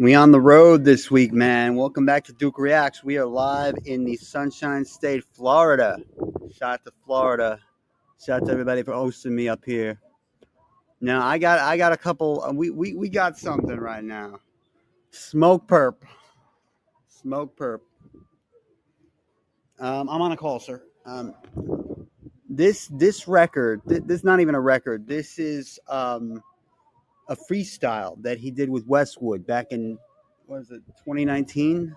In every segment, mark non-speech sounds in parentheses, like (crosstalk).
We on the road this week, man. Welcome back to Duke Reacts. We are live in the Sunshine State, Florida. Shout out to Florida. Shout out to everybody for hosting me up here. Now I got I got a couple. uh, We we we got something right now. Smokepurpp. Smoke perp. Um, I'm on a call, sir. Um, this this record. Th- this is not even a record. This is um a freestyle that he did with Westwood back in what is it 2019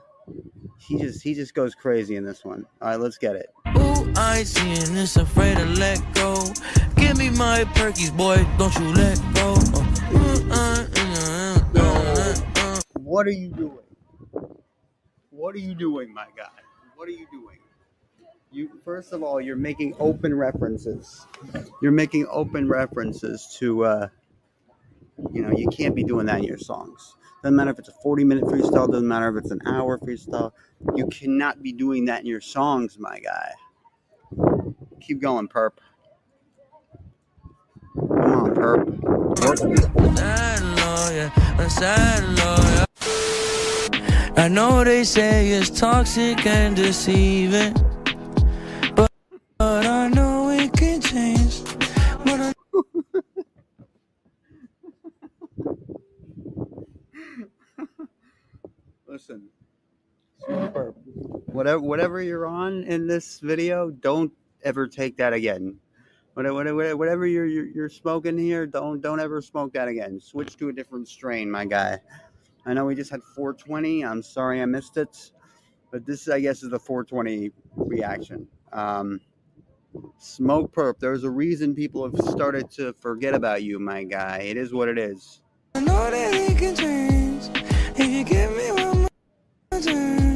he just he just goes crazy in this one. All right let's get it. Ooh, I seeing this, afraid to let go. Give me my perkies, boy, don't you let go. What are you doing? What are you doing my guy? What are you doing? You first of all you're making open references. You're making open references to uh you know you can't be doing that in your songs. Doesn't matter if it's a 40 minute freestyle doesn't matter if it's an hour freestyle. You cannot be doing that in your songs my guy. Keep going Purpp. Come on Purpp. I know they say it's toxic and deceiving, whatever whatever you're on in this video, don't ever take that again. Whatever whatever, you're, you're smoking here, don't don't ever smoke that again. Switch to a different strain, my guy. I know we just had 420. I'm sorry I missed it, but this I guess is the 420 reaction. Um, Smokepurpp. There's a reason people have started to forget about you, my guy. It is what it is. I know that it can change if you give me one more chance.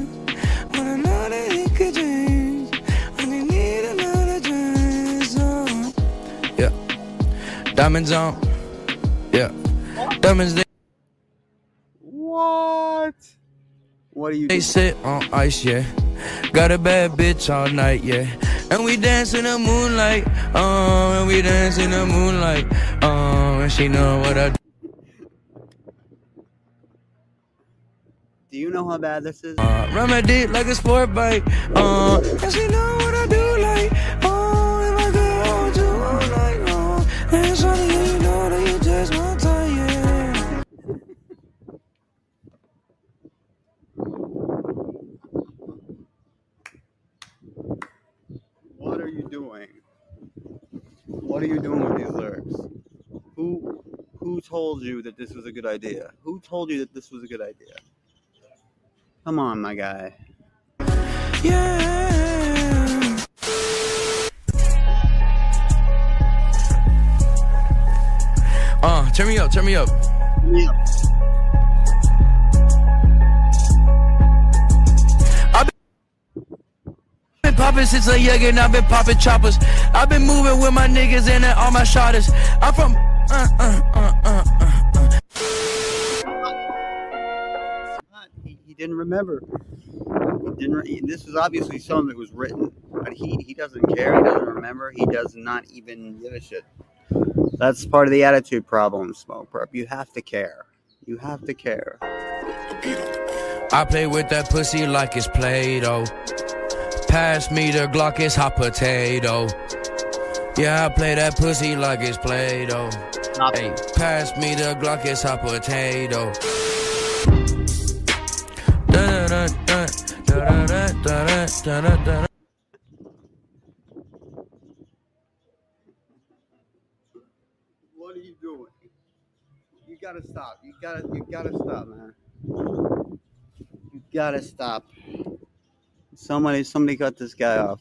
But I know that it can change. I can need another chance. Oh. Yeah. Diamonds on. Yeah. Diamonds they, What? What are you? they sit on ice, yeah. Got a bad bitch all night, yeah. And we dance in the moonlight. Oh, and we dance in the moonlight. Oh, and she know what I Do you know how bad this is? Uh, run my dick like a sport bike. Uh, and she know what I do like. Oh, if I could hold you all night long. And shawty, you know that you just want to, yeah. What are you doing? What are you doing with these lyrics? Who who told you that this was a good idea? Who told you that this was a good idea? Come on, my guy. Yeah. Uh, turn me up, turn me up. I've been popping since a young and I've been popping choppers. I've been moving with my niggas and all my shotters. I'm from uh uh uh uh uh. Remember. He didn't. Re- this was obviously something that was written, but he he doesn't care. He doesn't remember. He does not even give a shit. That's part of the attitude problem, Smokepurpp. You have to care. You have to care. I play with that pussy like it's Play-Doh. Pass me the Glock, it's hot potato. Yeah, I play that pussy like it's Play-Doh. Hey, pass me the Glock, it's hot potato. What are you doing? You gotta stop. You gotta you gotta stop, man. You gotta stop. Somebody somebody cut this guy off.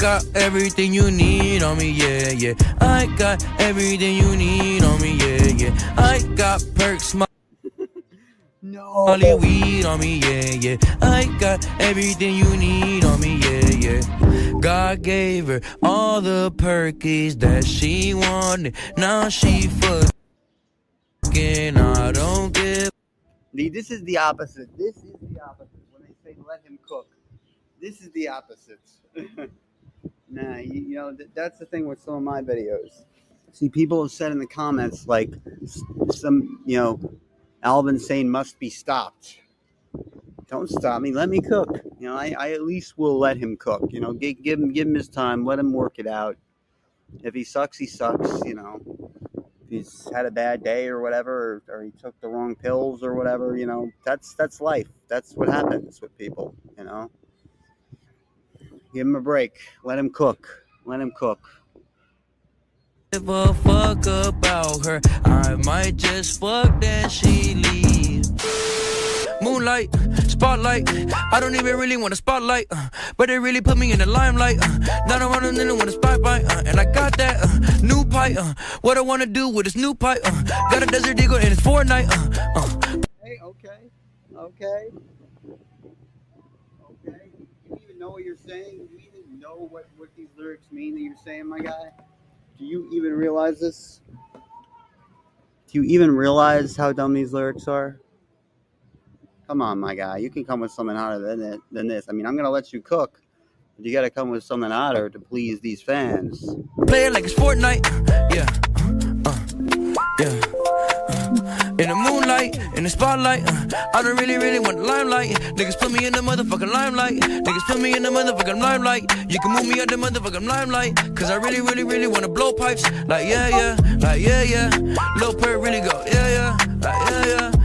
Got everything you need on me, yeah, yeah. I got everything you need on me, yeah, yeah. I got perks, my (laughs) No. Molly weed on me, yeah, yeah. I got everything you need on me, yeah, yeah. God gave her all the perkies that she wanted. Now she fucking, I don't give. This is the opposite. This is the opposite. When they say let him cook, this is the opposite. (laughs) Nah, you, you know th- that's the thing with some of my videos. See, people have said in the comments like some, you know, Alvin saying must be stopped. Don't stop me. Let me cook. You know, I, I at least will let him cook. You know, give, give him give him his time. Let him work it out. If he sucks, he sucks. You know, if he's had a bad day or whatever, or, or he took the wrong pills or whatever. You know, that's that's life. That's what happens with people. You know, give him a break. Let him cook. Let him cook. Give a fuck about her. I might just fuck then she leave. Moonlight, spotlight. I don't even really want a spotlight, uh, but they really put me in the limelight. Uh, now I don't really want a spotlight, uh, and I got that uh, new pipe. Uh, what I wanna do with this new pipe? Uh, got a desert eagle and it's Fortnite. Uh, uh, Hey, okay, okay. Know what you're saying? You even know what, what these lyrics mean that you're saying, my guy? Do you even realize this? Do you even realize how dumb these lyrics are? Come on, my guy. You can come with something hotter than it, than this. I mean, I'm gonna let you cook, but you gotta come with something hotter to please these fans. play it like it's Fortnite. Yeah, uh, yeah. In the spotlight, uh, I don't really, really want the limelight. Niggas put me in the motherfucking limelight. Niggas put me in the motherfucking limelight. You can move me out the motherfucking limelight. Cause I really, really, really wanna blow pipes. Like, yeah, yeah, like, yeah, yeah. Lil' Perk really go, yeah, yeah. Like, yeah, yeah, yeah,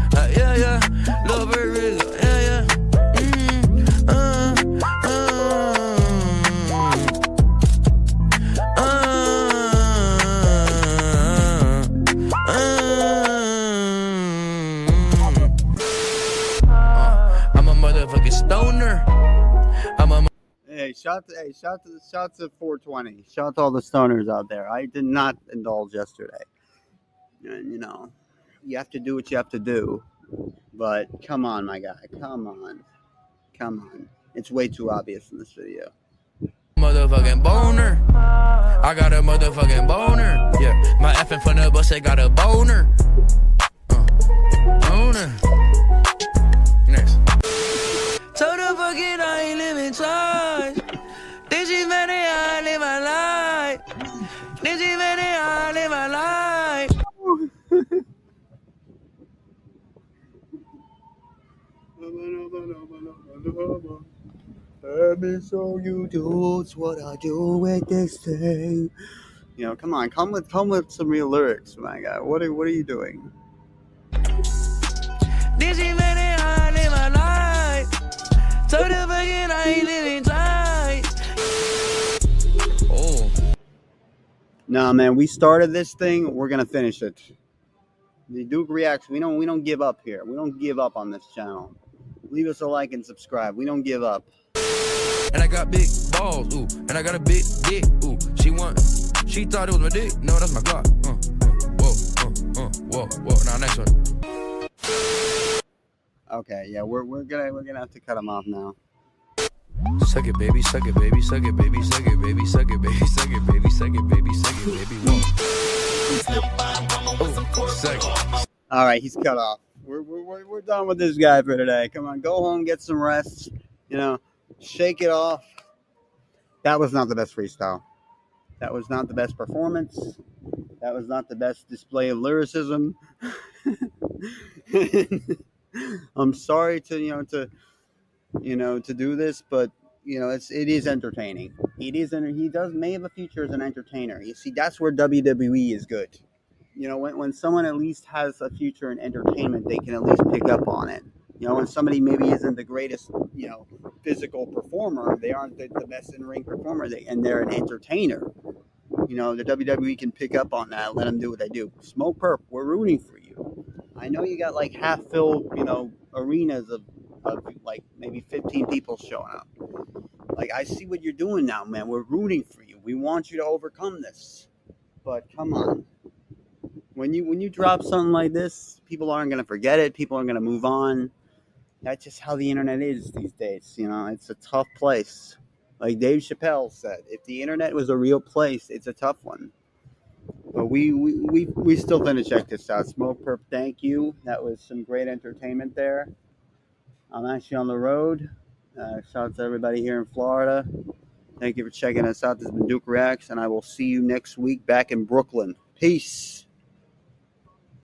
Hey, shout to hey, shout to shout to 420. Shout to all the stoners out there. I did not indulge yesterday. And you know, you have to do what you have to do. But come on, my guy. Come on. Come on. It's way too obvious in this video. motherfucking boner. I got a motherfucking boner. Yeah, my effing from the bus, I got a boner. Show you dudes what I do with this thing. You know, come on, come with come with some real lyrics, my guy. What are what are you doing? Then she mad that I live my life. Told her fuck it, I ain't living tight. Oh. Nah, man, we started this thing. We're gonna finish it. The Duke reacts. We don't we don't give up here. We don't give up on this channel. Leave us a like and subscribe. We don't give up. And I got big balls, ooh. And I got a big dick, ooh. She want, she thought it was my dick. No, that's my Glock. Uh, uh, whoa, uh, uh, whoa, whoa. Now next one. Okay, yeah, we're, we're gonna we're gonna have to cut him off now. Suck it, baby, suck it, baby, suck it, baby, suck it, baby, suck it, baby, suck it, baby, suck it, baby, suck it, baby, whoa. Ooh, suck it. All right, he's cut off. We're, we're, we're, we're done with this guy for today. Come on, go home, get some rest. You know, shake it off. That was not the best freestyle. That was not the best performance. That was not the best display of lyricism. (laughs) I'm sorry to you know to you know to do this, but you know it's it is entertaining. It is enter- he does may have a future as an entertainer. You see, that's where WWE is good you know, when, when someone at least has a future in entertainment, they can at least pick up on it. You know, when somebody maybe isn't the greatest, you know, physical performer, they aren't the, the best in ring performer, they, and they're an entertainer. You know, the WWE can pick up on that, let them do what they do. Smokepurpp, we're rooting for you. I know you got like half filled, you know, arenas of, of like maybe 15 people showing up. Like, I see what you're doing now, man. We're rooting for you. We want you to overcome this. But come on when you when you drop something like this, people aren't gonna forget it. People aren't gonna move on. That's just how the internet is these days. You know, it's a tough place. Like Dave Chappelle said, if the internet was a real place, it's a tough one. But we we we, we still gonna check this out. Smokepurpp, thank you. That was some great entertainment there. I'm actually on the road. Uh, shout out to everybody here in Florida. Thank you for checking us out. This has been Duke Reacts, and I will see you next week back in Brooklyn. Peace.